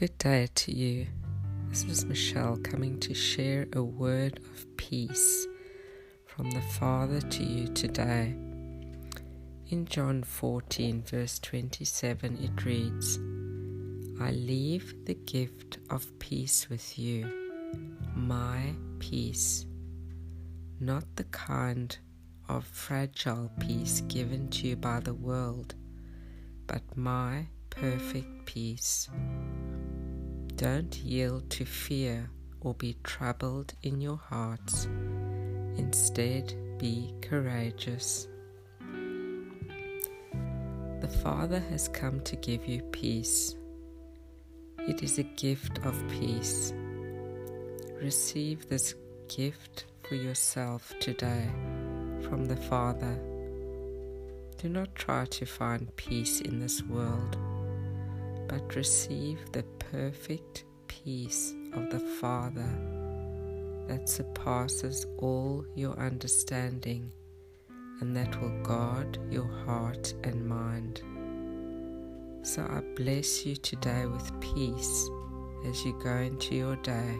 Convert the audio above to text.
Good day to you. This is Michelle coming to share a word of peace from the Father to you today. In John 14, verse 27, it reads, I leave the gift of peace with you, my peace, not the kind of fragile peace given to you by the world, but my perfect peace. Don't yield to fear or be troubled in your hearts. Instead, be courageous. The Father has come to give you peace. It is a gift of peace. Receive this gift for yourself today from the Father. Do not try to find peace in this world, but receive the perfect peace of the Father that surpasses all your understanding and that will guard your heart and mind. So I bless you today with peace as you go into your day.